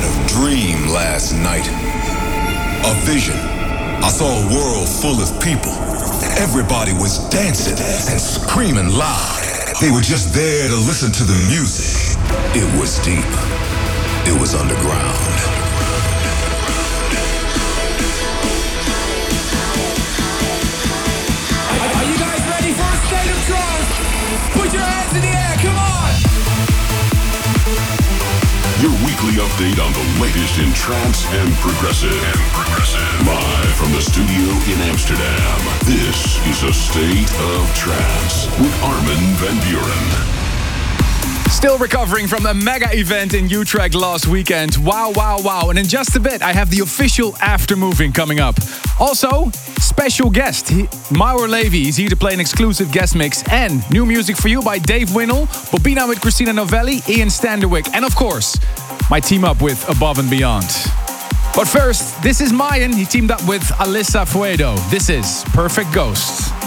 had a dream last night. A vision. I saw a world full of people. Everybody was dancing and screaming loud. They were just there to listen to the music. It was deep. It was underground. Are you guys ready for a state of trance? Put your hands in the air, come on! Your weekly update on the latest in trance and progressive. And progressive. Live from the studio in Amsterdam. This is a state of trance with Armin van Buuren. Still recovering from a mega event in Utrecht last weekend. Wow, wow, wow. And in just a bit, I have the official after movie coming up. Also, special guest, Maor Levy, is here to play an exclusive guest mix and new music for you by Dave Winnel, Bobina with Christina Novelli, Ian Standerwick, and of course, my team up with Above and Beyond. But first, this is Mayan. He teamed up with Alissa Feudo. This is Perfect Ghosts.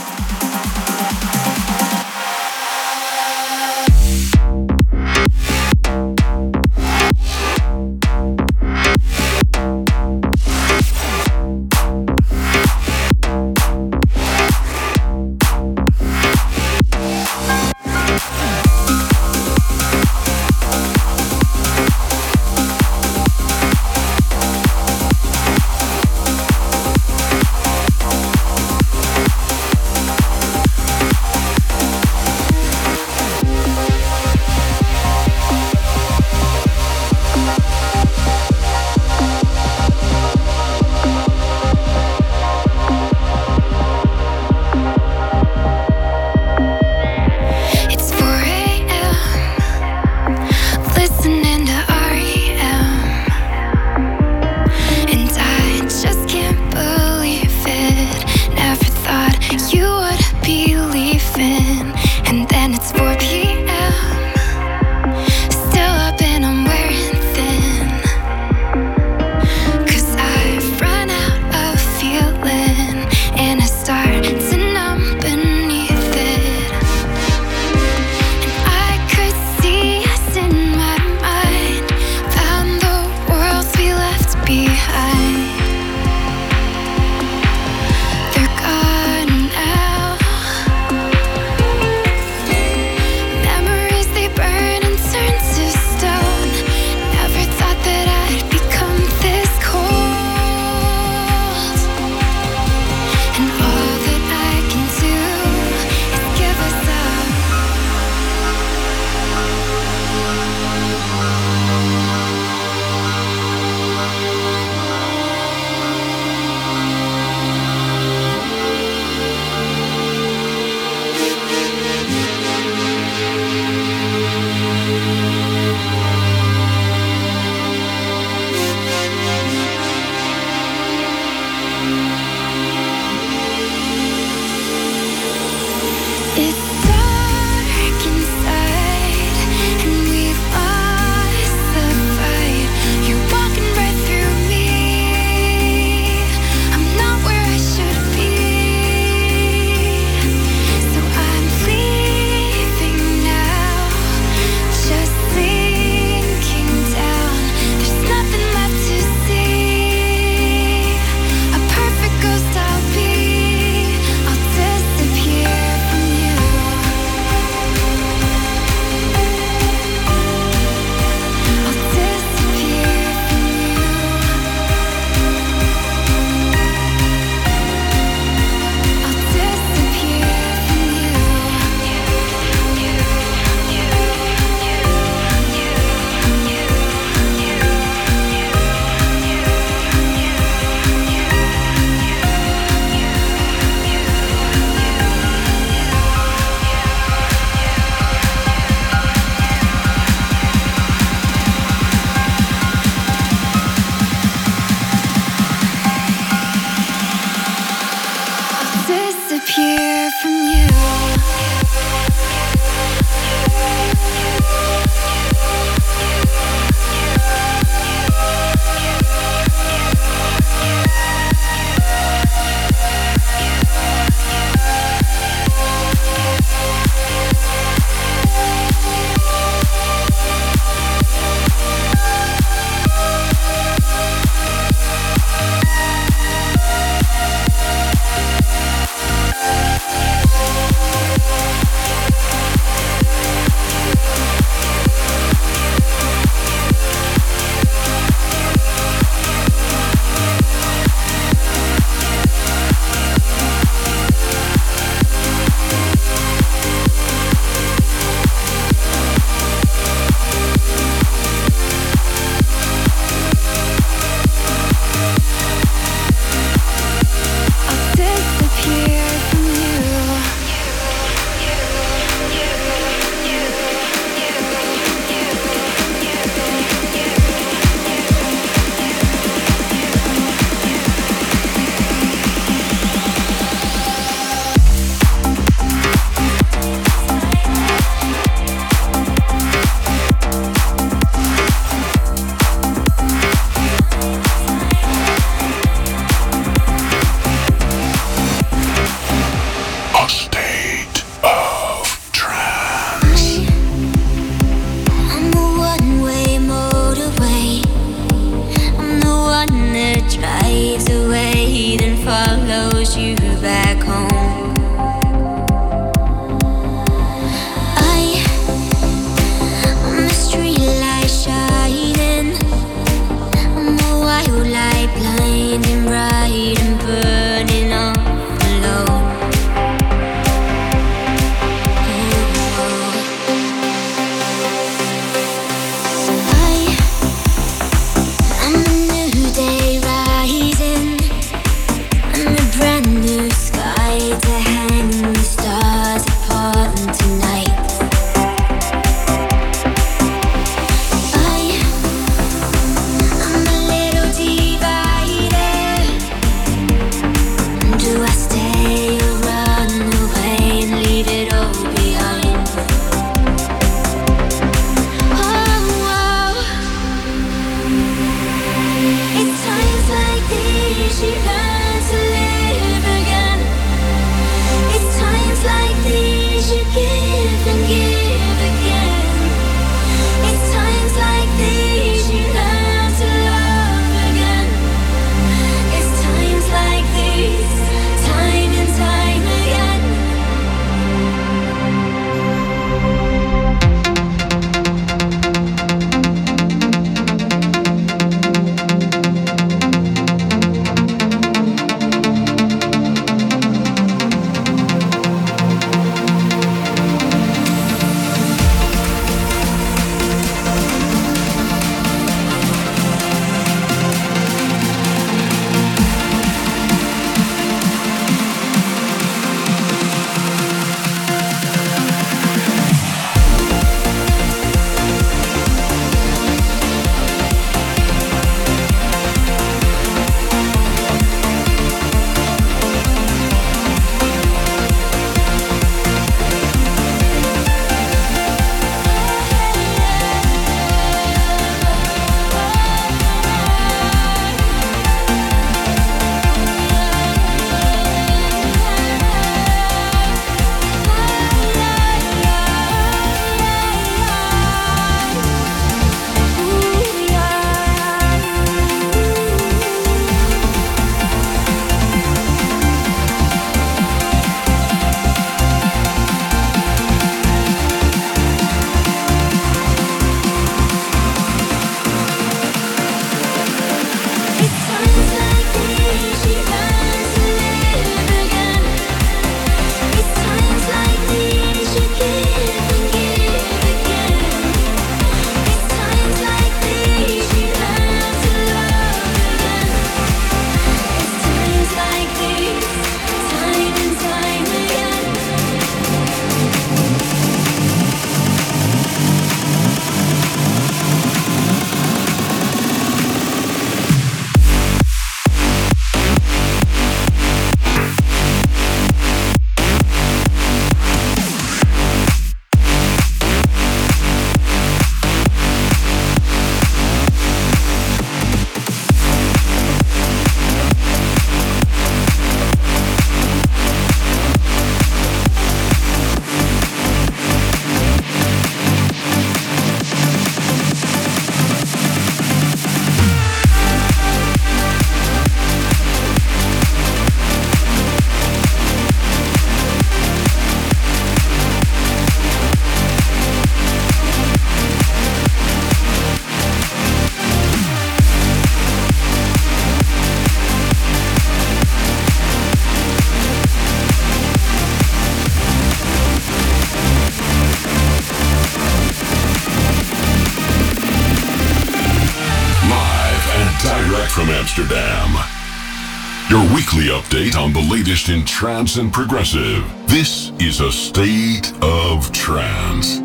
Trance and progressive. This is a state of trance.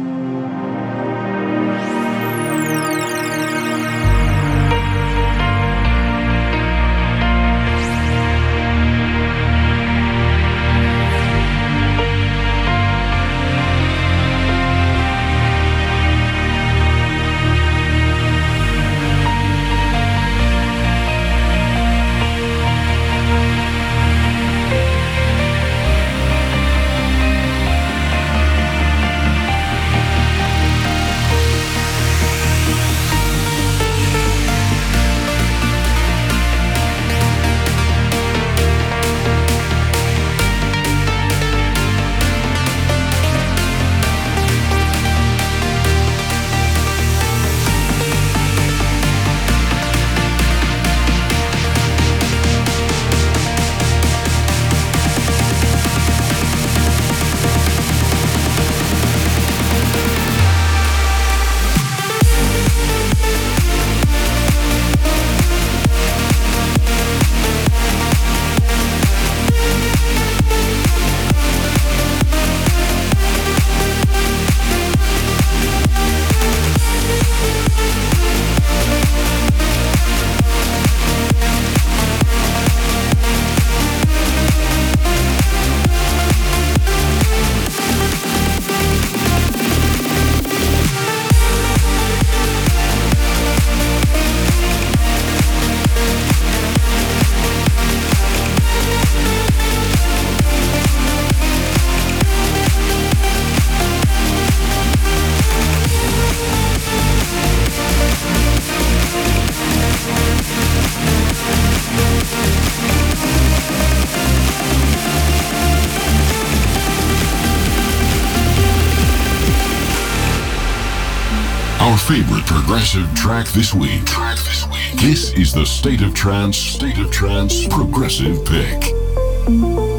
Track this week. Track this week. This is the State of Trance, State of Trance Progressive Pick.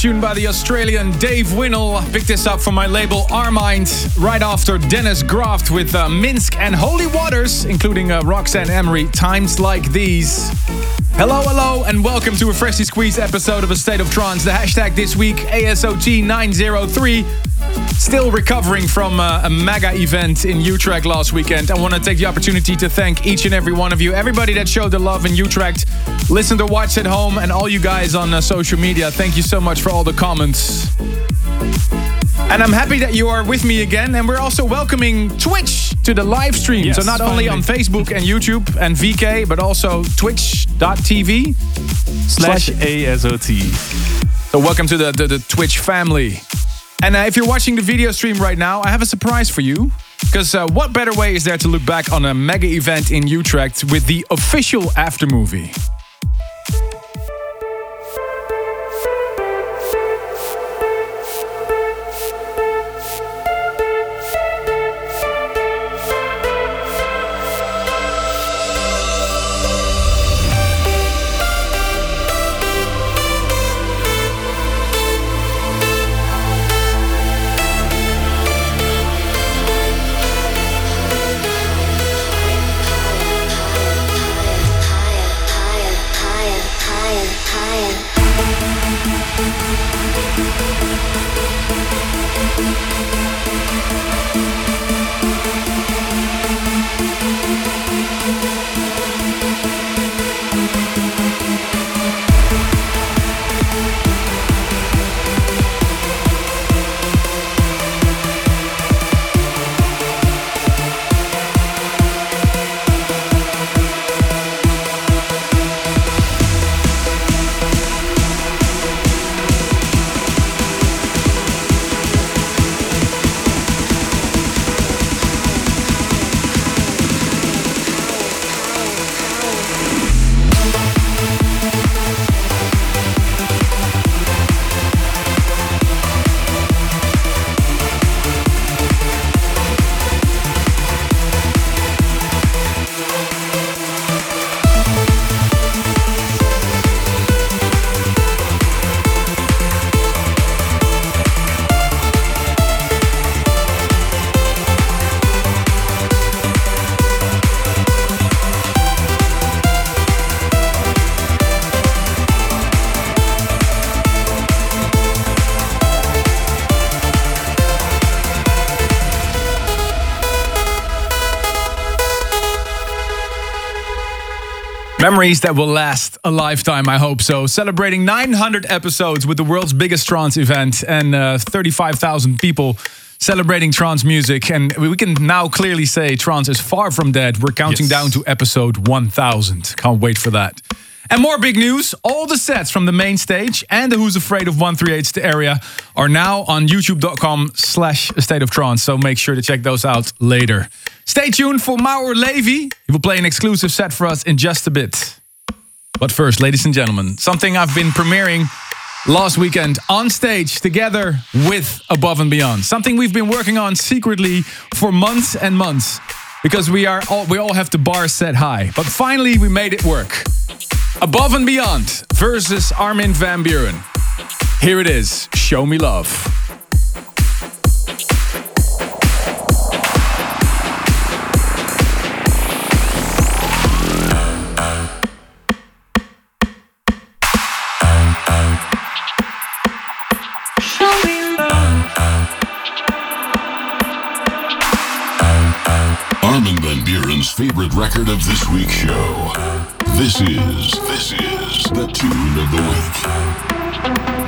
Tune by the Australian Dave Winnel. Picked this up from my label Armind right after Dennis Graft with uh, Minsk and Holy Waters, including uh, Roxanne Emery. Times like these. Hello, hello, and welcome to a freshly squeezed episode of A State of Trance. The hashtag this week, ASOT903. Still recovering from uh, a mega event in Utrecht last weekend. I want to take the opportunity to thank each and every one of you, everybody that showed the love in Utrecht, listen to Watch at Home, and all you guys on uh, social media. Thank you so much for all the comments. And I'm happy that you are with me again. And we're also welcoming Twitch to the live stream. Yes, so not finally. only on Facebook and YouTube and VK, but also twitch.tv slash ASOT. So welcome to the, the, the Twitch family. And uh, if you're watching the video stream right now, I have a surprise for you. Because uh, what better way is there to look back on a mega event in Utrecht with the official after movie? Memories that will last a lifetime, I hope so. Celebrating 900 episodes with the world's biggest trance event and uh, 35,000 people celebrating trance music. And we can now clearly say trance is far from dead. We're counting Yes. down to episode 1000. Can't wait for that. And more big news all the sets from the main stage and the Who's Afraid of 138's area are now on youtube.com slash state of trance. So make sure to check those out later. Stay tuned for Maor Levy. He will play an exclusive set for us in just a bit. But first, ladies and gentlemen, something I've been premiering last weekend on stage together with Above and Beyond. Something we've been working on secretly for months and months because we are all we all have the bar set high. But finally we made it work. Above and Beyond versus Armin van Buuren. Here it is. Show me love. Armin Van Buuren's favorite record of this week's show. This is, this is the tune of the week.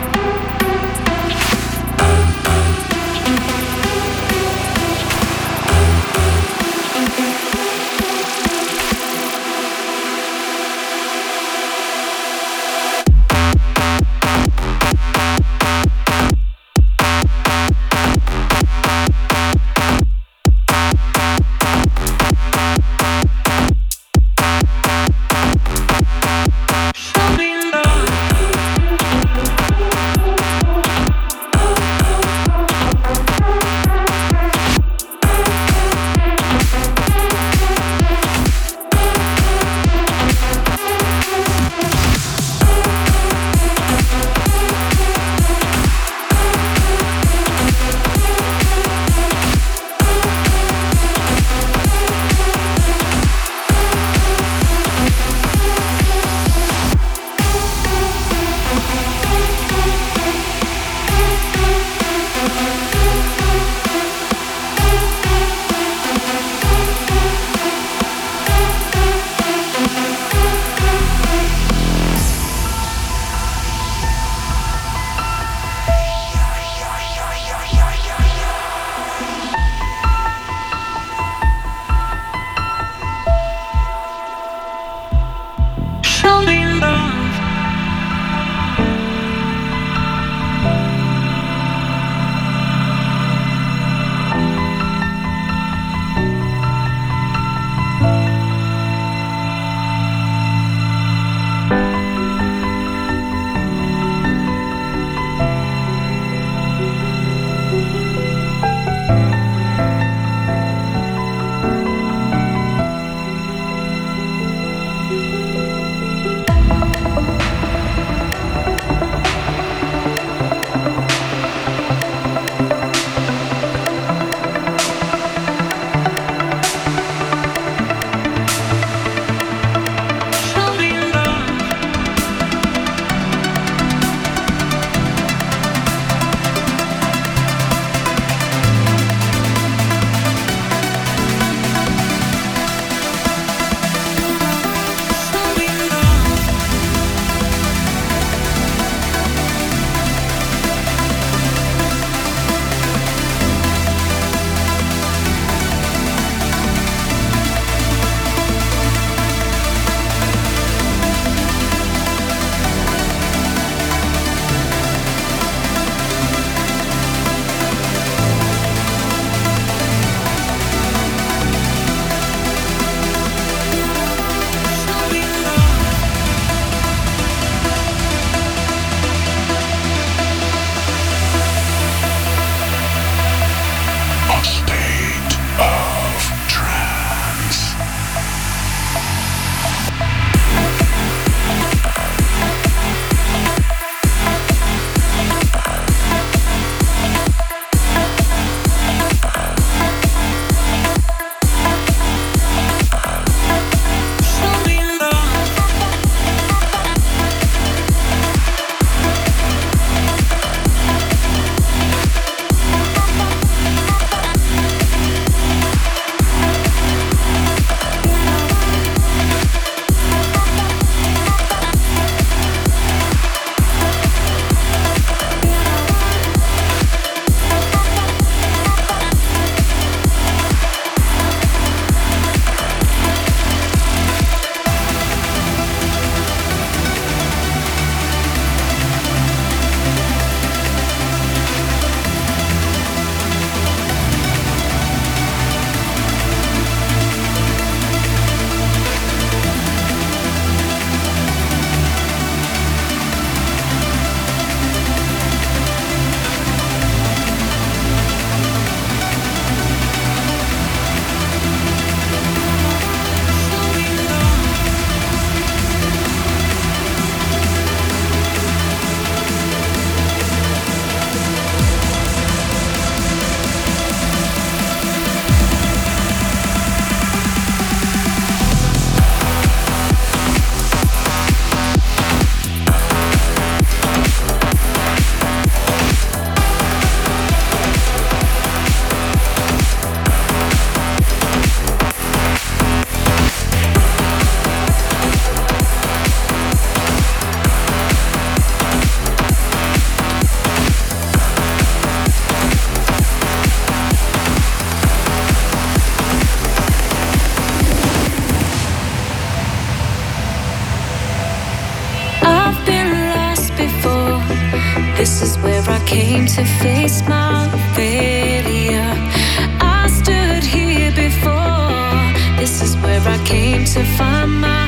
To find my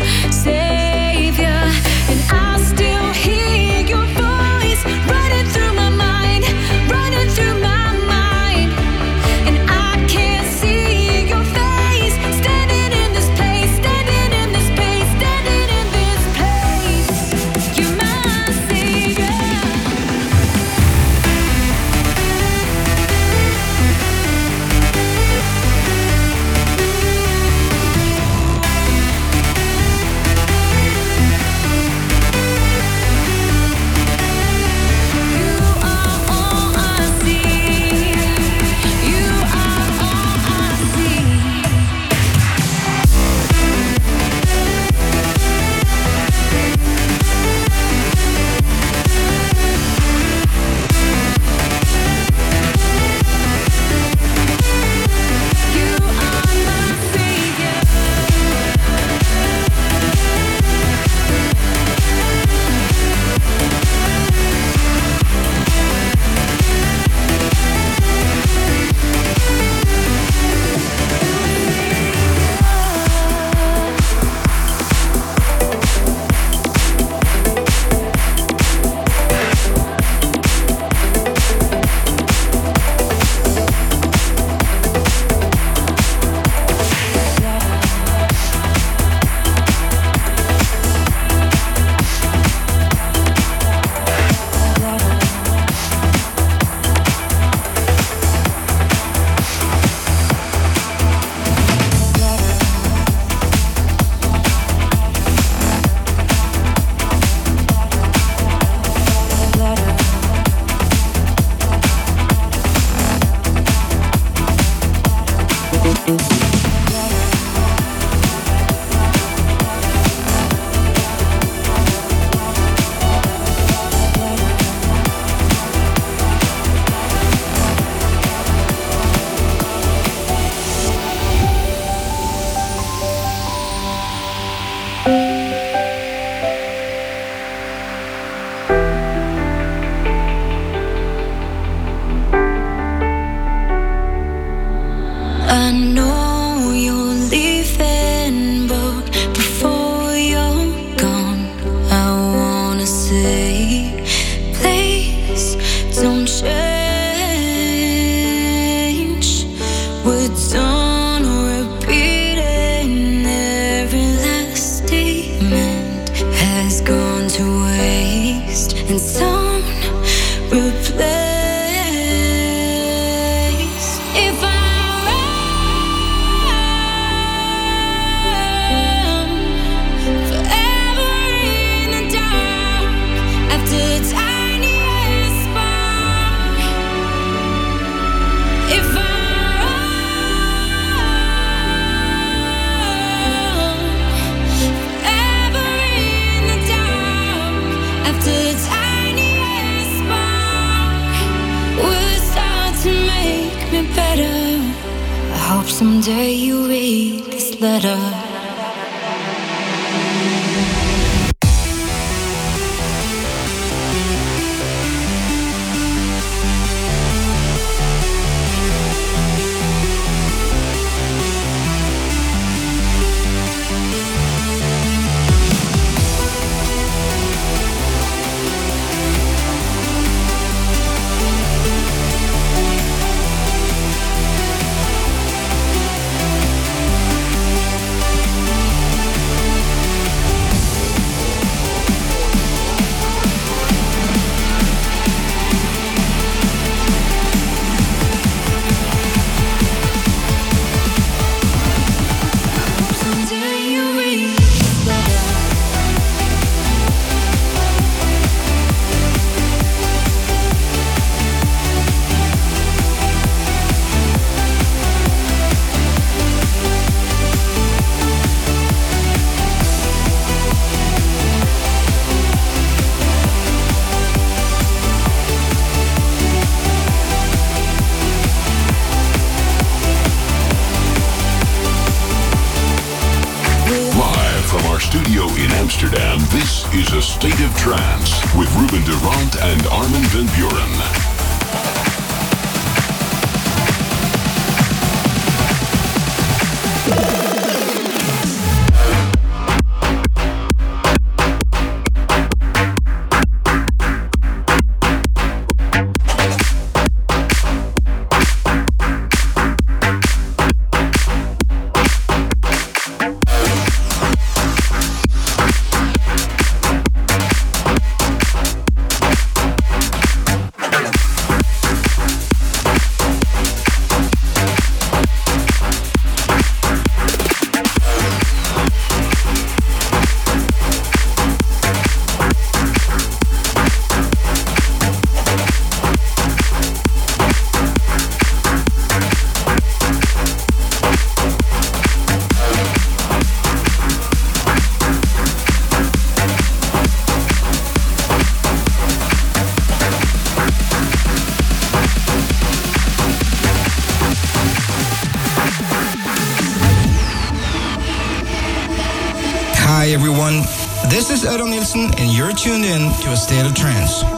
tuned in to a state of trance.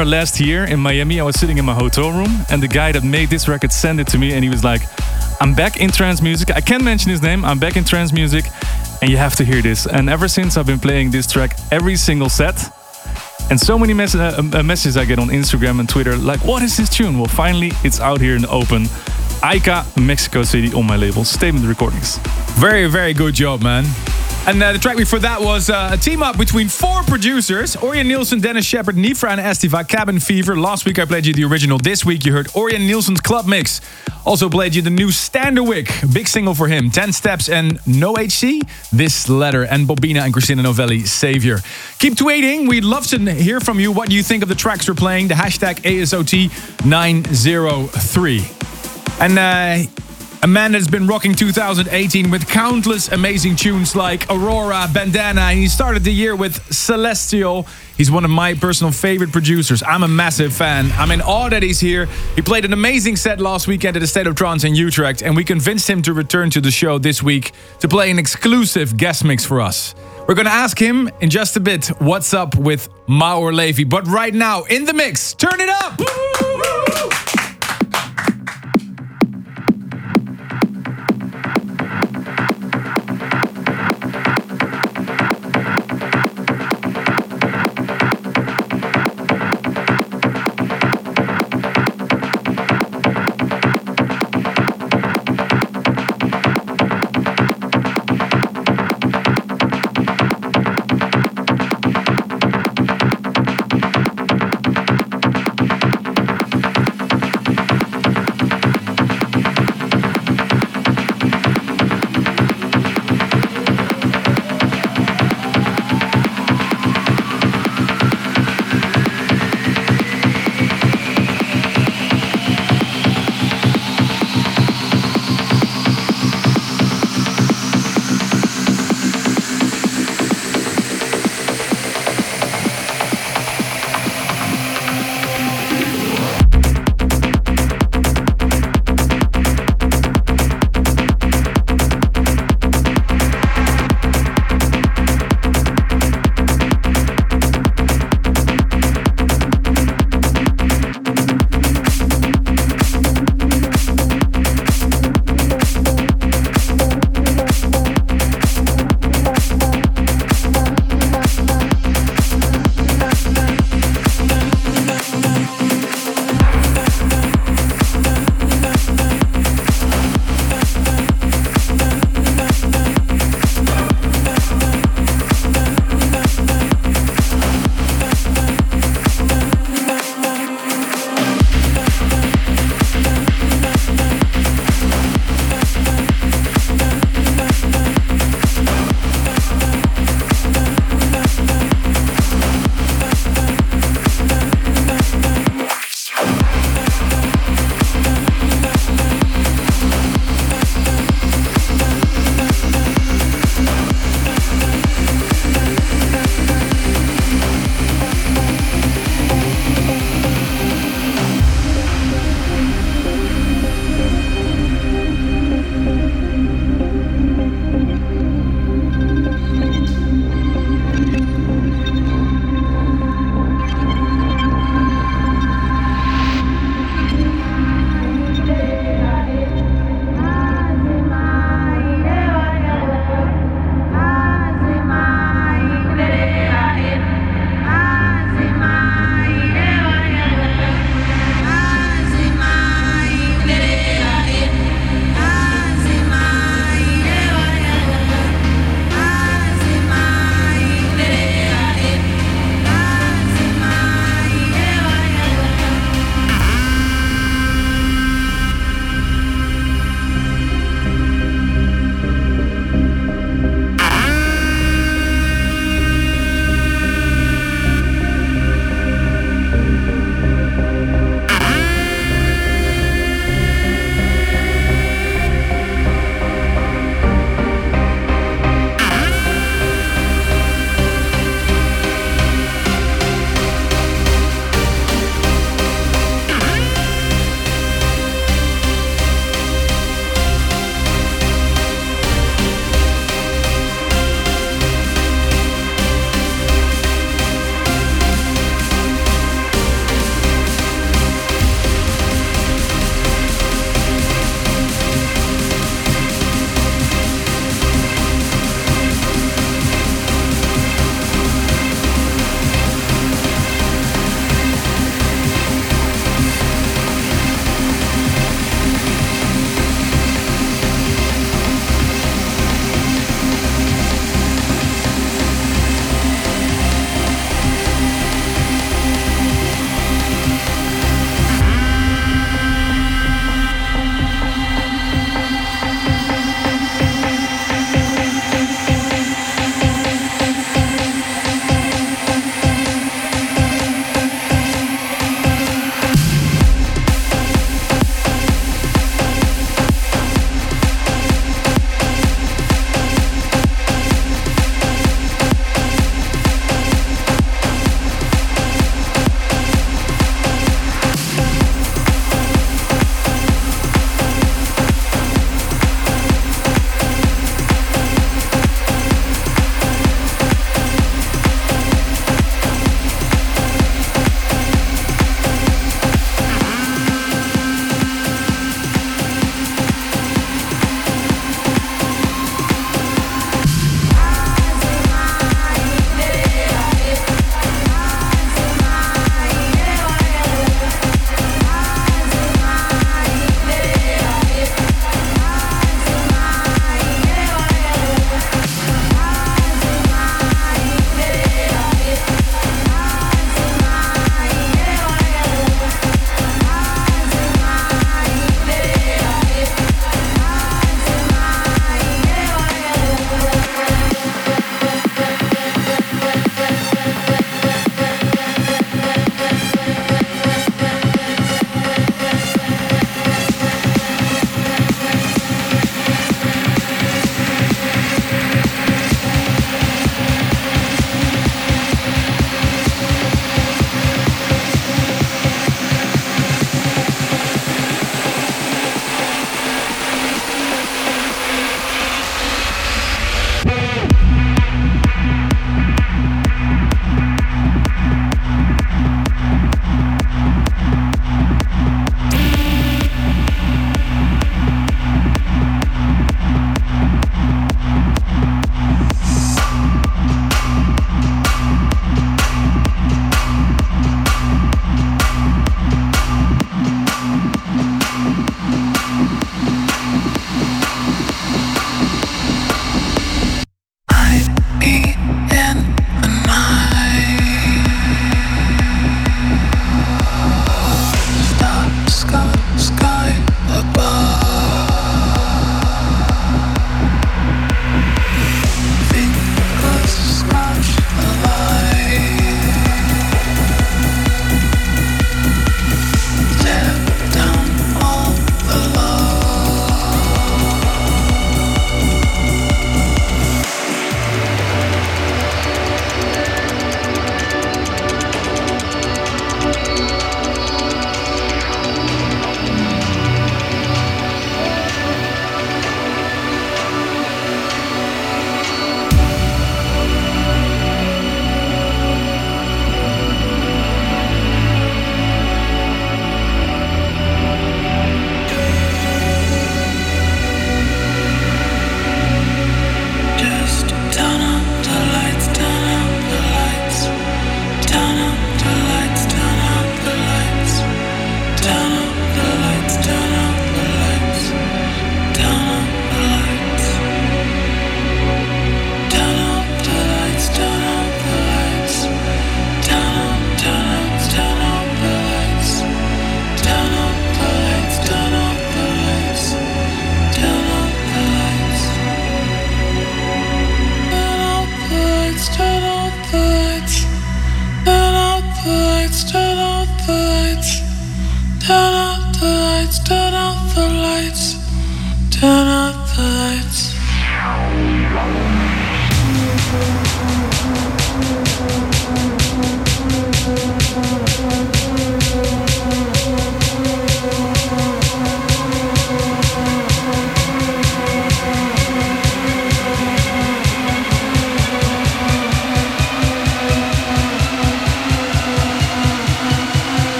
Remember last year in Miami, I was sitting in my hotel room, and the guy that made this record sent it to me, and he was like, "I'm back in trance music. I can't mention his name. I'm back in trance music, and you have to hear this." And ever since, I've been playing this track every single set. And so many mes- uh, uh, messages I get on Instagram and Twitter, like, what is this tune? Well, finally, it's out here in the open. Ica Mexico City on my label, Statement Recordings. Very, very good job, man. And uh, the track before that was uh, a team up between four producers Orjan Nilsen, Dennis Sheperd, Nifra, and Estiva, Cabin Fever. Last week I played you the original. This week you heard Orjan Nilsen's Club Mix. Also played you the new Standerwick, big single for him. 10 Steps and No HC, This Letter. And Bobina and Christina Novelli, Savior. Keep tweeting. We'd love to hear from you what you think of the tracks we're playing. The hashtag ASOT903. And uh, a man that's been rocking 2018 with countless amazing tunes like Aurora, Bandana, and he started the year with Celestial. He's one of my personal favorite producers. I'm a massive fan. I'm in awe that he's here. He played an amazing set last weekend at the State of Trance in Utrecht, and we convinced him to return to the show this week to play an exclusive guest mix for us. We're gonna ask him in just a bit what's up with Maor Levi, but right now in the mix, turn it up!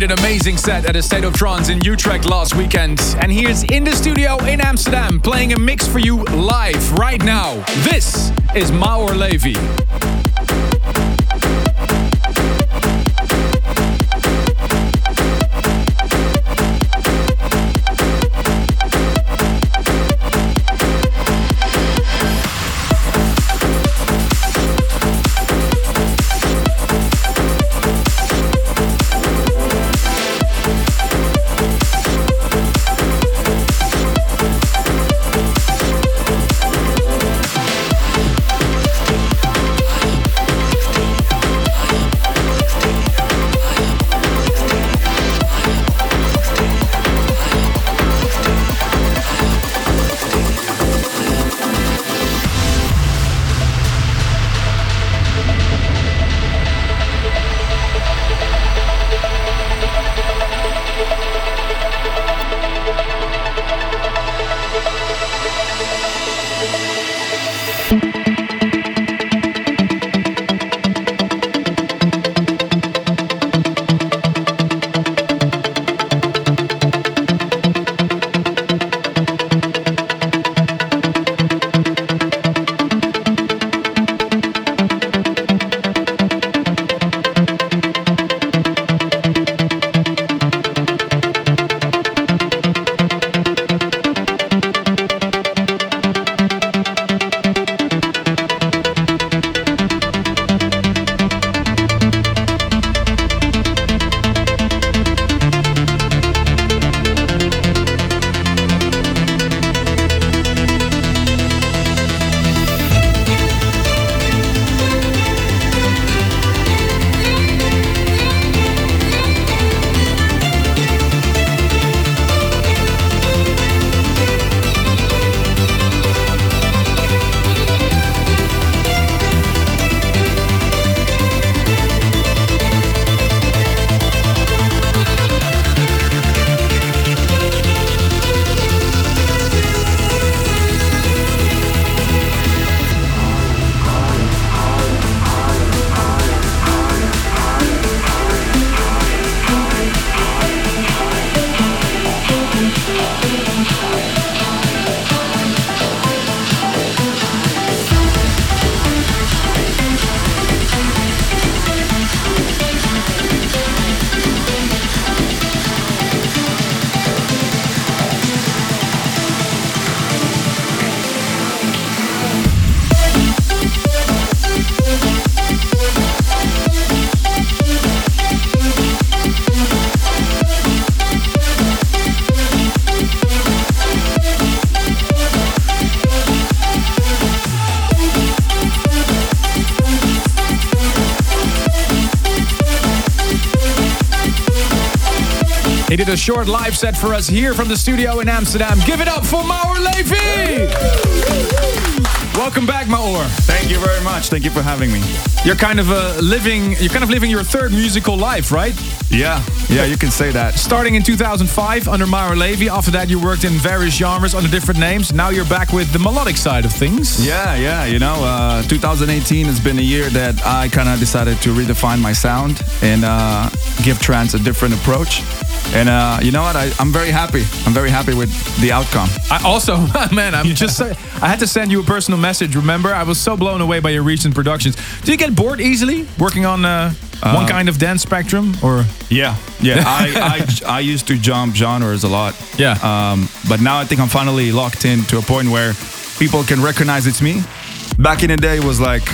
Played an amazing set at a State of Trance in Utrecht last weekend. And he is in the studio in Amsterdam playing a mix for you live right now. This is Maor Levi. Short live set for us here from the studio in Amsterdam. Give it up for Maor Levi! Welcome back, Maor. Thank you very much. Thank you for having me. You're kind of uh, living. You're kind of living your third musical life, right? Yeah, yeah, you can say that. Starting in 2005 under Maor Levi. After that, you worked in various genres under different names. Now you're back with the melodic side of things. Yeah, yeah. You know, uh, 2018 has been a year that I kind of decided to redefine my sound and uh, give trance a different approach. And uh, you know what? I, I'm very happy. I'm very happy with the outcome. I also, man, I'm just. I had to send you a personal message. Remember, I was so blown away by your recent productions. Do you get bored easily working on uh, one kind of dance spectrum, or Yeah, yeah. I, I I used to jump genres a lot. Yeah. Um, but now I think I'm finally locked in to a point where people can recognize it's me. Back in the day, it was like,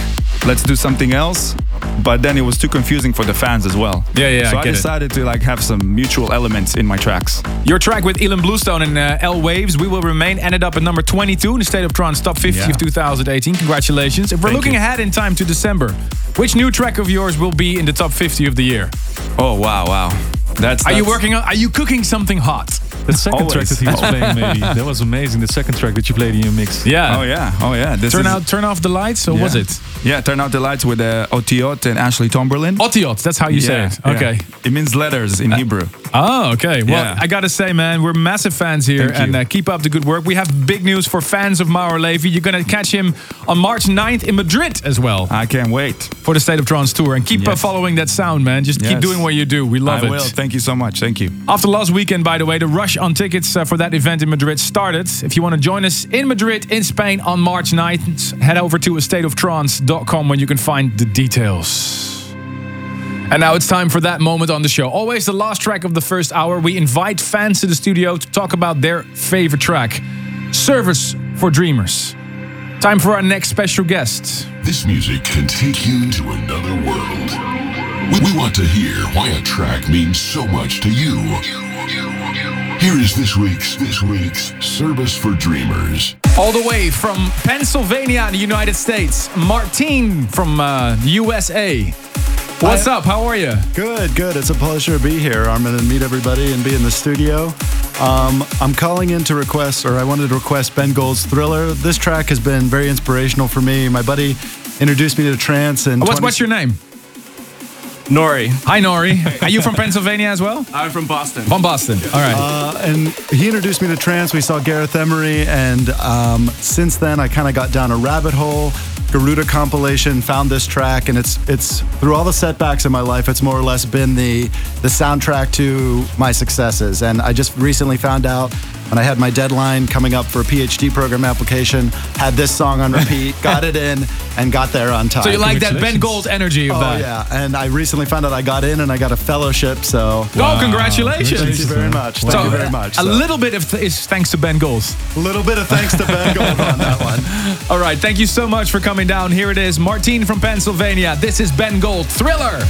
let's do something else. But then it was too confusing for the fans as well. Yeah, yeah, So I I, get it. decided to like have some mutual elements in my tracks. your track with Ilan Bluestone and uh, EL Waves, We Will Remain, ended up at number 22 in the State of Trance Top 50 Yeah. of 2018. Congratulations. If we're Thank looking you. ahead in time to December, which new track of yours will be in the top 50 of the year? Oh wow, wow. That's. Are you working on? Are you cooking something hot? The second track that he was playing, maybe that was amazing. The second track that you played in your mix. Yeah. Oh yeah, oh yeah. This Turn is- out, turn off the lights, or was it? Yeah, turn out the lights with uh, Otiot and Ashley Tomberlin. Otiot, that's how you say Yeah, it. yeah. Okay. It means letters in Hebrew. Oh, okay. Well, Yeah. I gotta say, man, we're massive fans here, Thank and uh, keep up the good work. We have big news for fans of Maor Levi. You're gonna catch him on March 9th in Madrid as well I can't wait. for the State of Trance tour. And keep uh, Yes. following that sound, man. Just keep doing what you do. We love I it. will. Thank you so much. Thank you. After last weekend, by the way, the on tickets uh, for that event in Madrid started. If you want to join us in Madrid, in Spain on March 9th, head over to astateoftrance.com where you can find the details. And now it's time for that moment on the show. Always the last track of the first hour. We invite fans to the studio to talk about their favorite track Service for Dreamers. Time for our next special guest. This music can take you into another world. We want to hear why a track means so much to you. Here is this week's this week's Service for Dreamers. All the way from Pennsylvania, the United States, Martine from uh, USA. What's up? How are you? Good, good. It's a pleasure to be here, Armin, and meet everybody and be in the studio. Um, I'm calling in to request, or I wanted to request Ben Gold's Thriller. This track has been very inspirational for me. My buddy introduced me to trance and What's, what's your name? Nori. Hi, Nori. Are you from Pennsylvania as well? I'm from Boston. From Boston. All right. Uh, and he introduced me to trance. We saw Gareth Emery, and um, since then I kind of got down a rabbit hole. Garuda compilation, found this track, and it's it's through all the setbacks in my life, it's more or less been the the soundtrack to my successes. And I just recently found out when I had my deadline coming up for a PhD program application, had this song on repeat, got it in, and got there on time. so you like that Ben Gold energy of Oh that? yeah, and I recently found out I got in and I got a fellowship. So Oh, congratulations. Thank you very much. Thank So, you very much. A little bit of th- is thanks to Ben Gold. A little bit of thanks to Ben Gold on that one. All right, thank you so much for coming down. Here it is, Martine from Pennsylvania. This is Ben Gold, Thriller.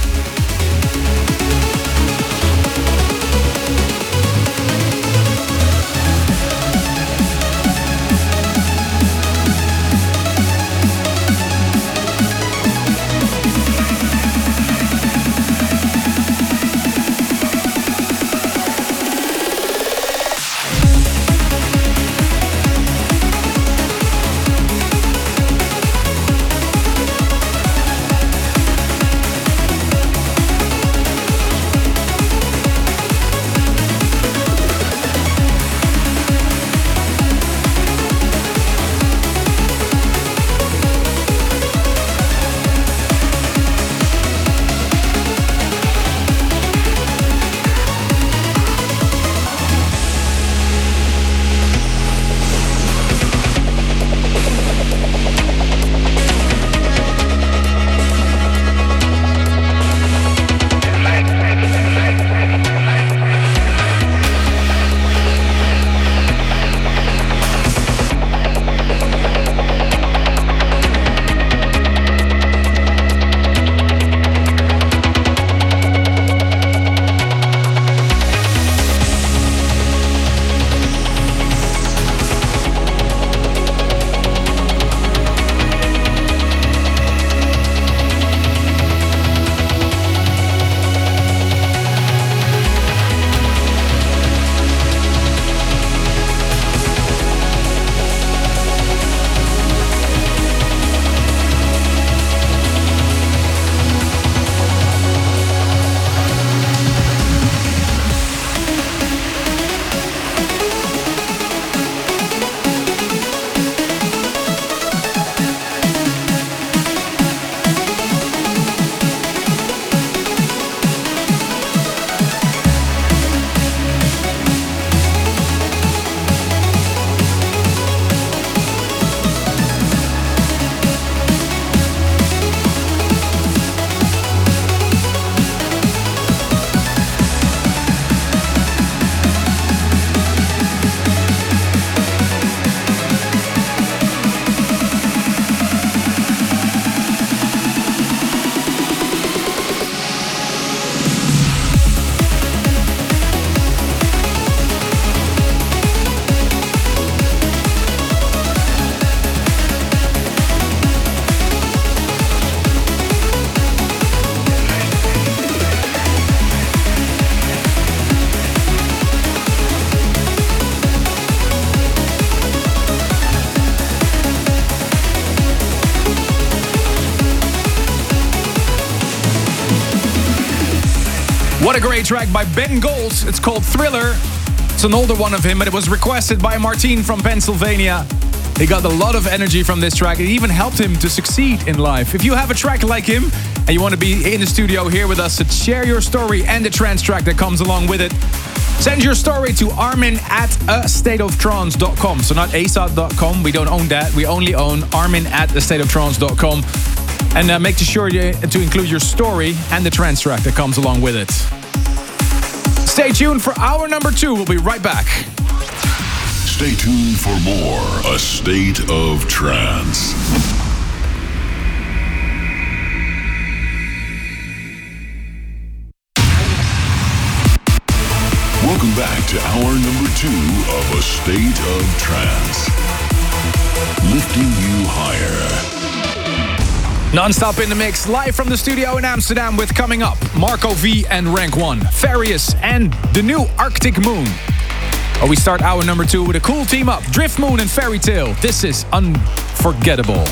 Track by Ben Gold. It's called Thriller. It's an older one of him, but it was requested by Martine from Pennsylvania. He got a lot of energy from this track. It even helped him to succeed in life. If you have a track like him and you want to be in the studio here with us to share your story and the trance track that comes along with it, send your story to armin at a stateoftrance.com. So not asot.com. We don't own that. We only own armin at a stateoftrance.com. And uh, make sure to include your story and the trance track that comes along with it. Stay tuned for hour number two. We'll be right back. Stay tuned for more A State of Trance. Welcome back to hour number two of A State of Trance. Lifting you higher. Non-stop in the mix, live from the studio in Amsterdam with coming up Marco V and Rank 1, Farius and the new Arctic Moon. Or we start hour number two with a cool team up, Driftmoon and Fairy Tale. This is unforgettable.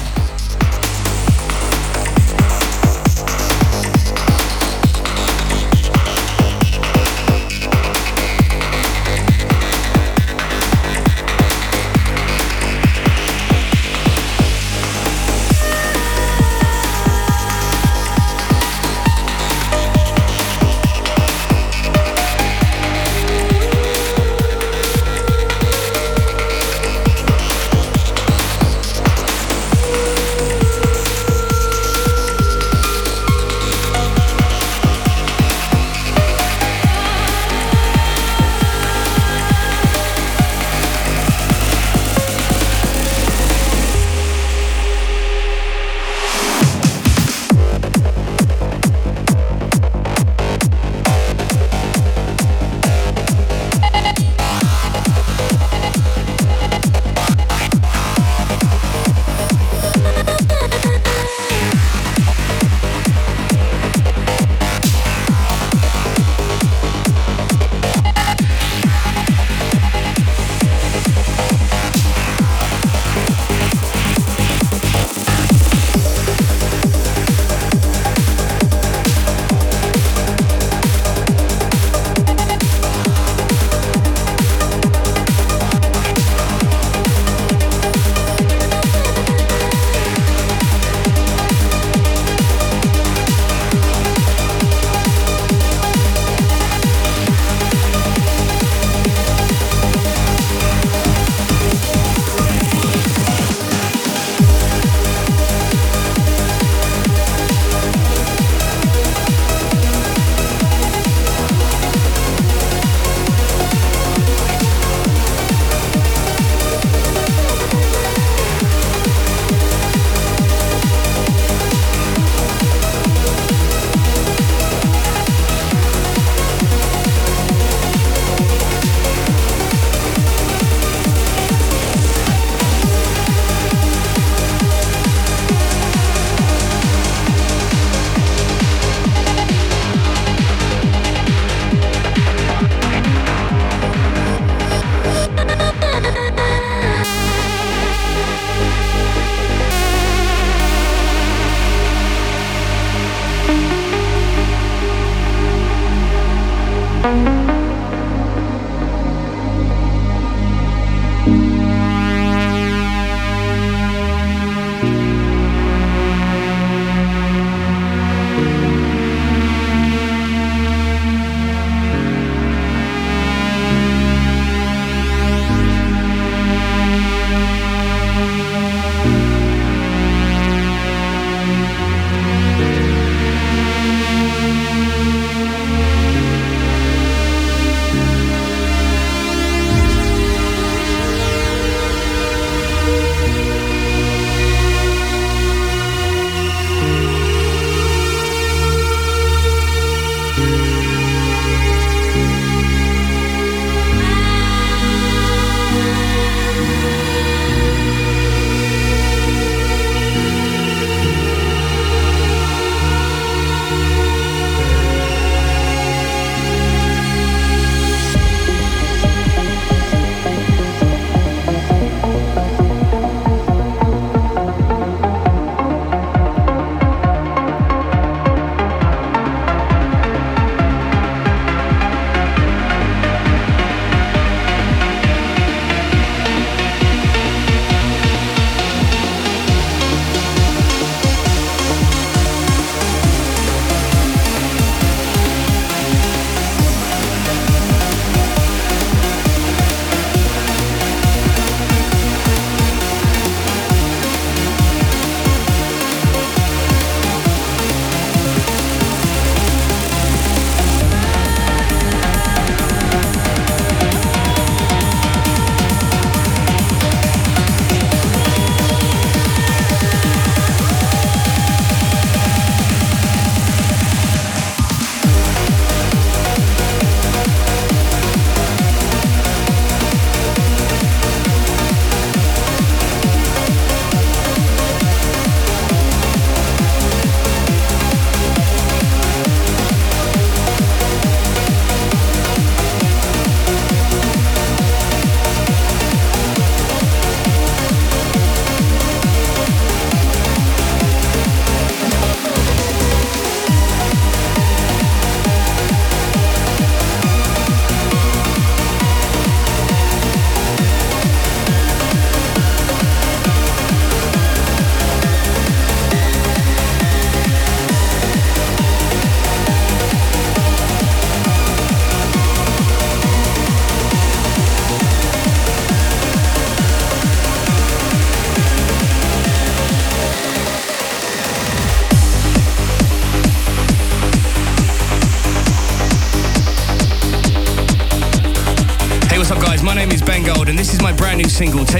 Single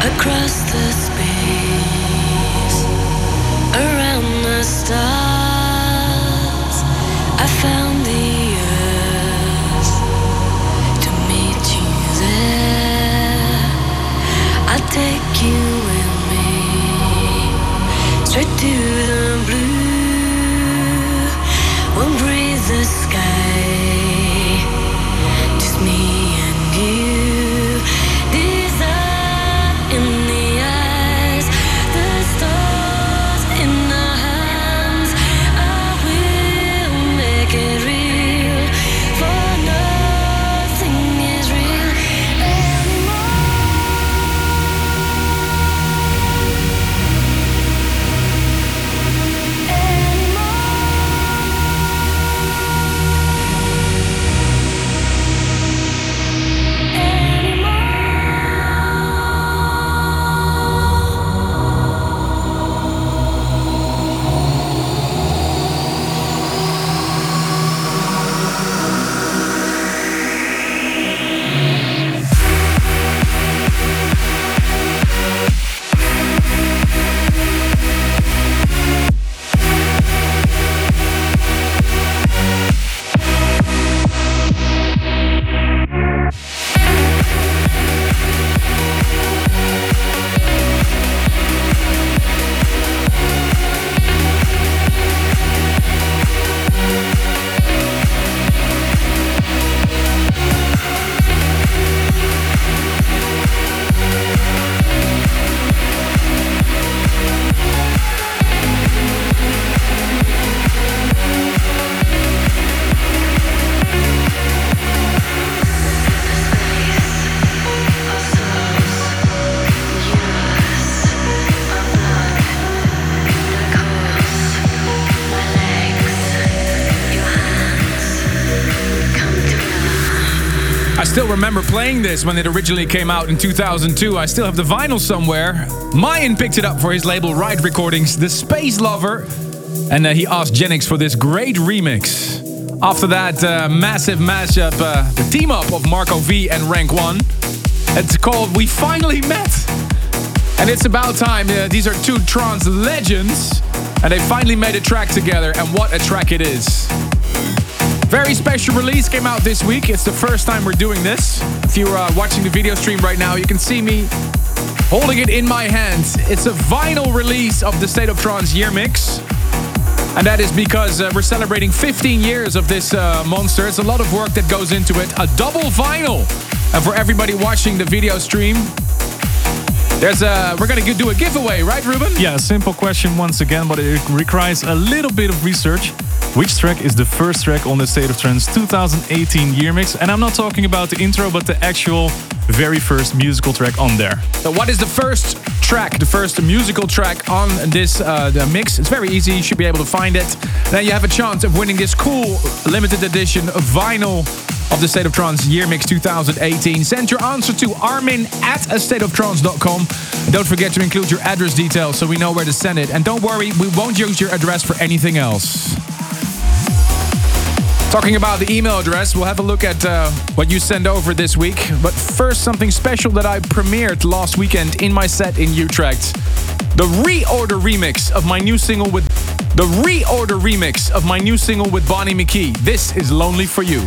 Across the space, around the stars, I found. Remember playing this when it originally came out in 2002. I still have the vinyl somewhere. Mayan picked it up for his label Ride Recordings, The Space Lover, and uh, he asked Genix for this great remix. After that uh, massive mashup, uh, the team up of Marco V and Rank One. It's called We Finally Met. And it's about time. Uh, these are two trance legends, and they finally made a track together, and what a track it is. Very special release came out this week. It's the first time we're doing this. If you're uh, watching the video stream right now, you can see me holding it in my hands. It's a vinyl release of the State of Trance year mix. And that is because uh, we're celebrating 15 years of this uh, monster. It's a lot of work that goes into it. A double vinyl. And for everybody watching the video stream, there's a we're gonna do a giveaway, right, Ruben? Yeah, simple question once again, but it requires a little bit of research. Which track is the first track on the State of Trance 2018 year mix? And I'm not talking about the intro, but the actual very first musical track on there. So, what is the first track, the first musical track on this uh, the mix? It's very easy. You should be able to find it. Then you have a chance of winning this cool limited edition vinyl of the State of Trance Year Mix 2018. Send your answer to armin at astateoftrance.com. Don't forget to include your address details so we know where to send it. And don't worry, we won't use your address for anything else. Talking about the email address, we'll have a look at uh, what you send over this week. But first, something special that I premiered last weekend in my set in Utrecht. The ReOrder remix of my new single with the ReOrder remix of my new single with Bonnie McKee. This is Lonely for You.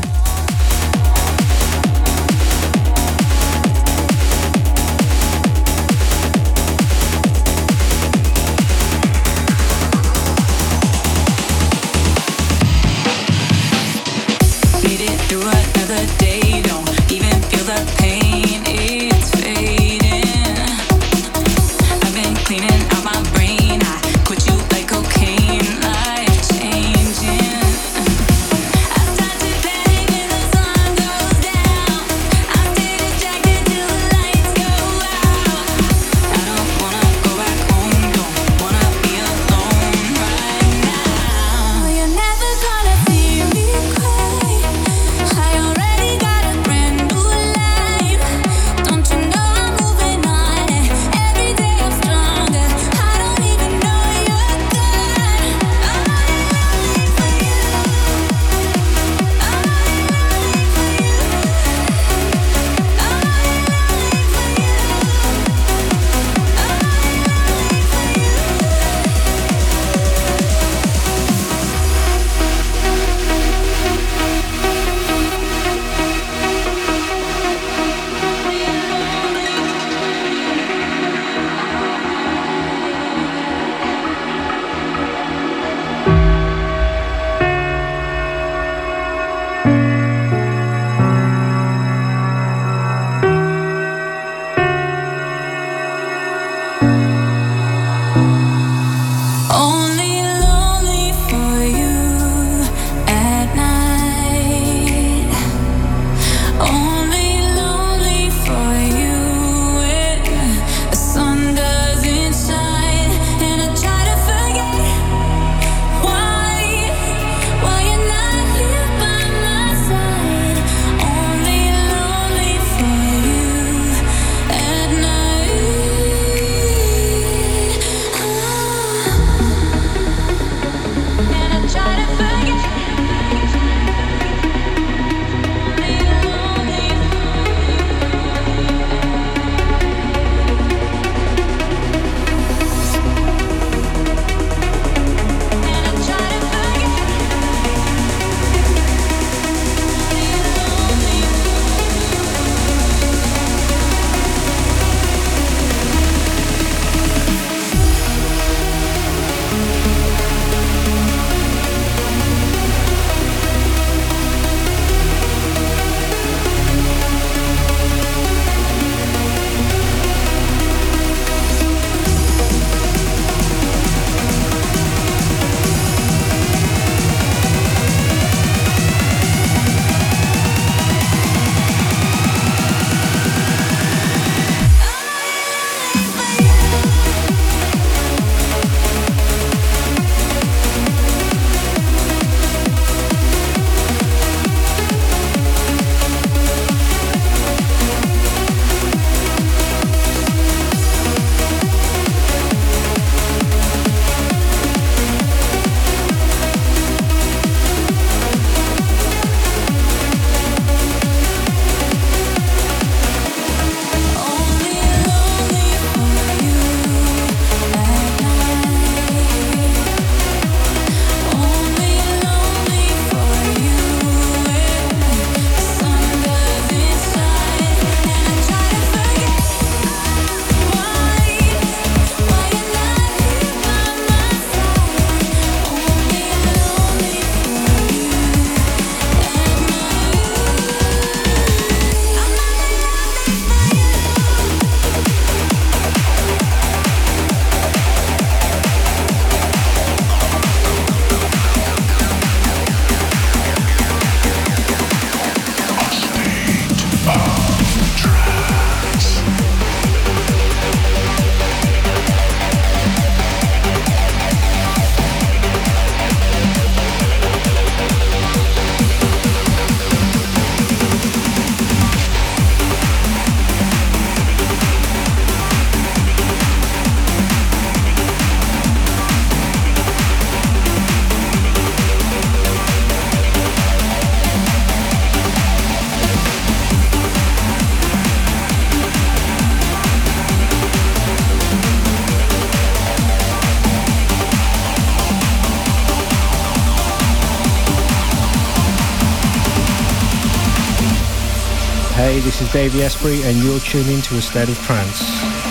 Dave Esprey, and you're tuning to A State of Trance.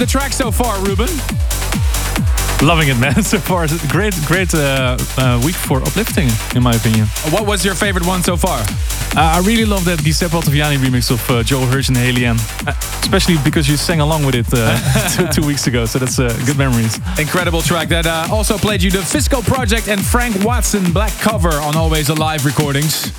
The track so far, Ruben? Loving it, man. So far, it's a great, great uh, uh, week for uplifting, in my opinion. What was your favorite one so far? Uh, I really love that Giuseppe Ottaviani remix of uh, Joe Hirsch and Ann, uh, especially because you sang along with it uh, two, two weeks ago. So that's uh, good memories. Incredible track that uh, also played you the Fisco Project and Frank Watson black cover on Always Alive recordings.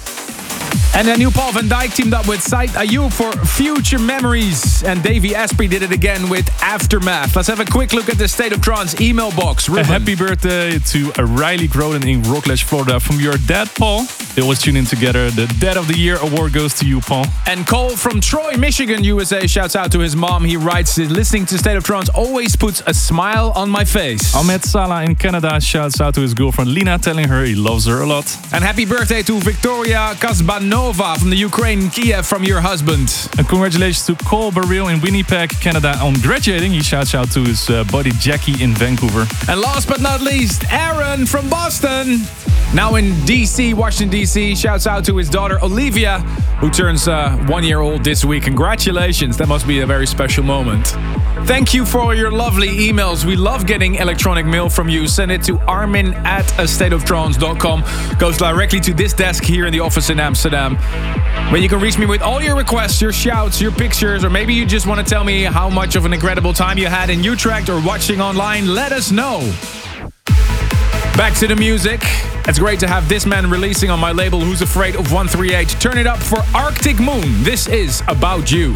And then new Paul van Dyk teamed up with Saad Ayub for Future Memories. And Davey Asprey did it again with Aftermath. Let's have a quick look at the State of Trance email box. A happy birthday to Riley Groden in Rockledge, Florida from your dad, Paul. They always tune in together. The Dead of the Year award goes to you, Paul. And Cole from Troy, Michigan, USA shouts out to his mom. He writes, listening to State of Trance always puts a smile on my face. Ahmed Salah in Canada shouts out to his girlfriend Lina, telling her he loves her a lot. And happy birthday to Victoria Kasbanova from the Ukraine, Kiev, from your husband. And congratulations to Cole Baril in Winnipeg, Canada on graduating. He shouts out to his uh, buddy Jackie in Vancouver. And last but not least, Aaron from Boston. Now in DC, Washington, DC, shouts out to his daughter Olivia, who turns uh, one year old this week. Congratulations, that must be a very special moment. Thank you for all your lovely emails. We love getting electronic mail from you. Send it to armin at astateoftrance.com. Goes directly to this desk here in the office in Amsterdam. Where you can reach me with all your requests, your shouts, your pictures, or maybe you just want to tell me how much of an incredible time you had in Utrecht or watching online. Let us know. Back to the music. It's great to have this man releasing on my label Who's Afraid of 138. Turn it up for Arctic Moon. This is About You.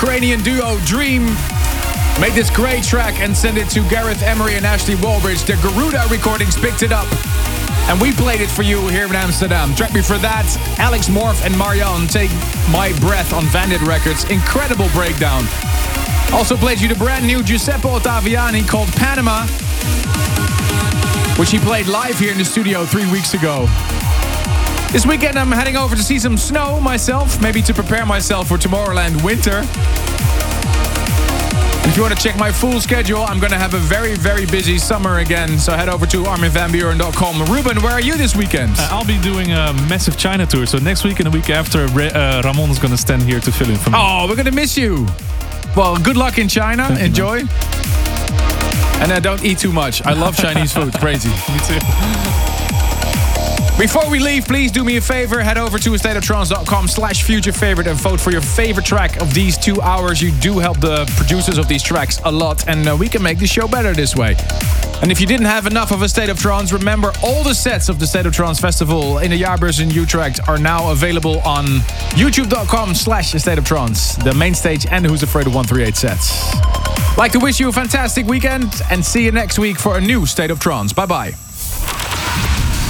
Ukrainian duo Dream made this great track and sent it to Gareth Emery and Ashley Walbridge. Their Garuda recordings picked it up. And we played it for you here in Amsterdam. Track before that, Alex Morph and Marianne take My Breath on Vandit Records. Incredible breakdown. Also played you the brand new Giuseppe Ottaviani called Panama, which he played live here in the studio three weeks ago. This weekend I'm heading over to see some snow myself, maybe to prepare myself for Tomorrowland winter. And if you want to check my full schedule, I'm going to have a very, very busy summer again. So head over to arminvanbuuren.com. Ruben, where are you this weekend? Uh, I'll be doing a massive China tour. So next week and the week after, uh, Ramon is going to stand here to fill in for me. Oh, we're going to miss you. Well, good luck in China. Thank you, Enjoy. and uh, don't eat too much. I love Chinese food. Crazy. Me too. Before we leave, please do me a favor. Head over to stateoftrance.com slash future favorite and vote for your favorite track of these two hours. You do help the producers of these tracks a lot, and uh, we can make the show better this way. And if you didn't have enough of a State of Trance, remember all the sets of the State of Trance Festival in the Jaarbeurs in Utrecht are now available on youtube.com slash State of Trance, the main stage and Who's Afraid of 138 sets. Like to wish you a fantastic weekend and see you next week for a new State of Trance. Bye bye.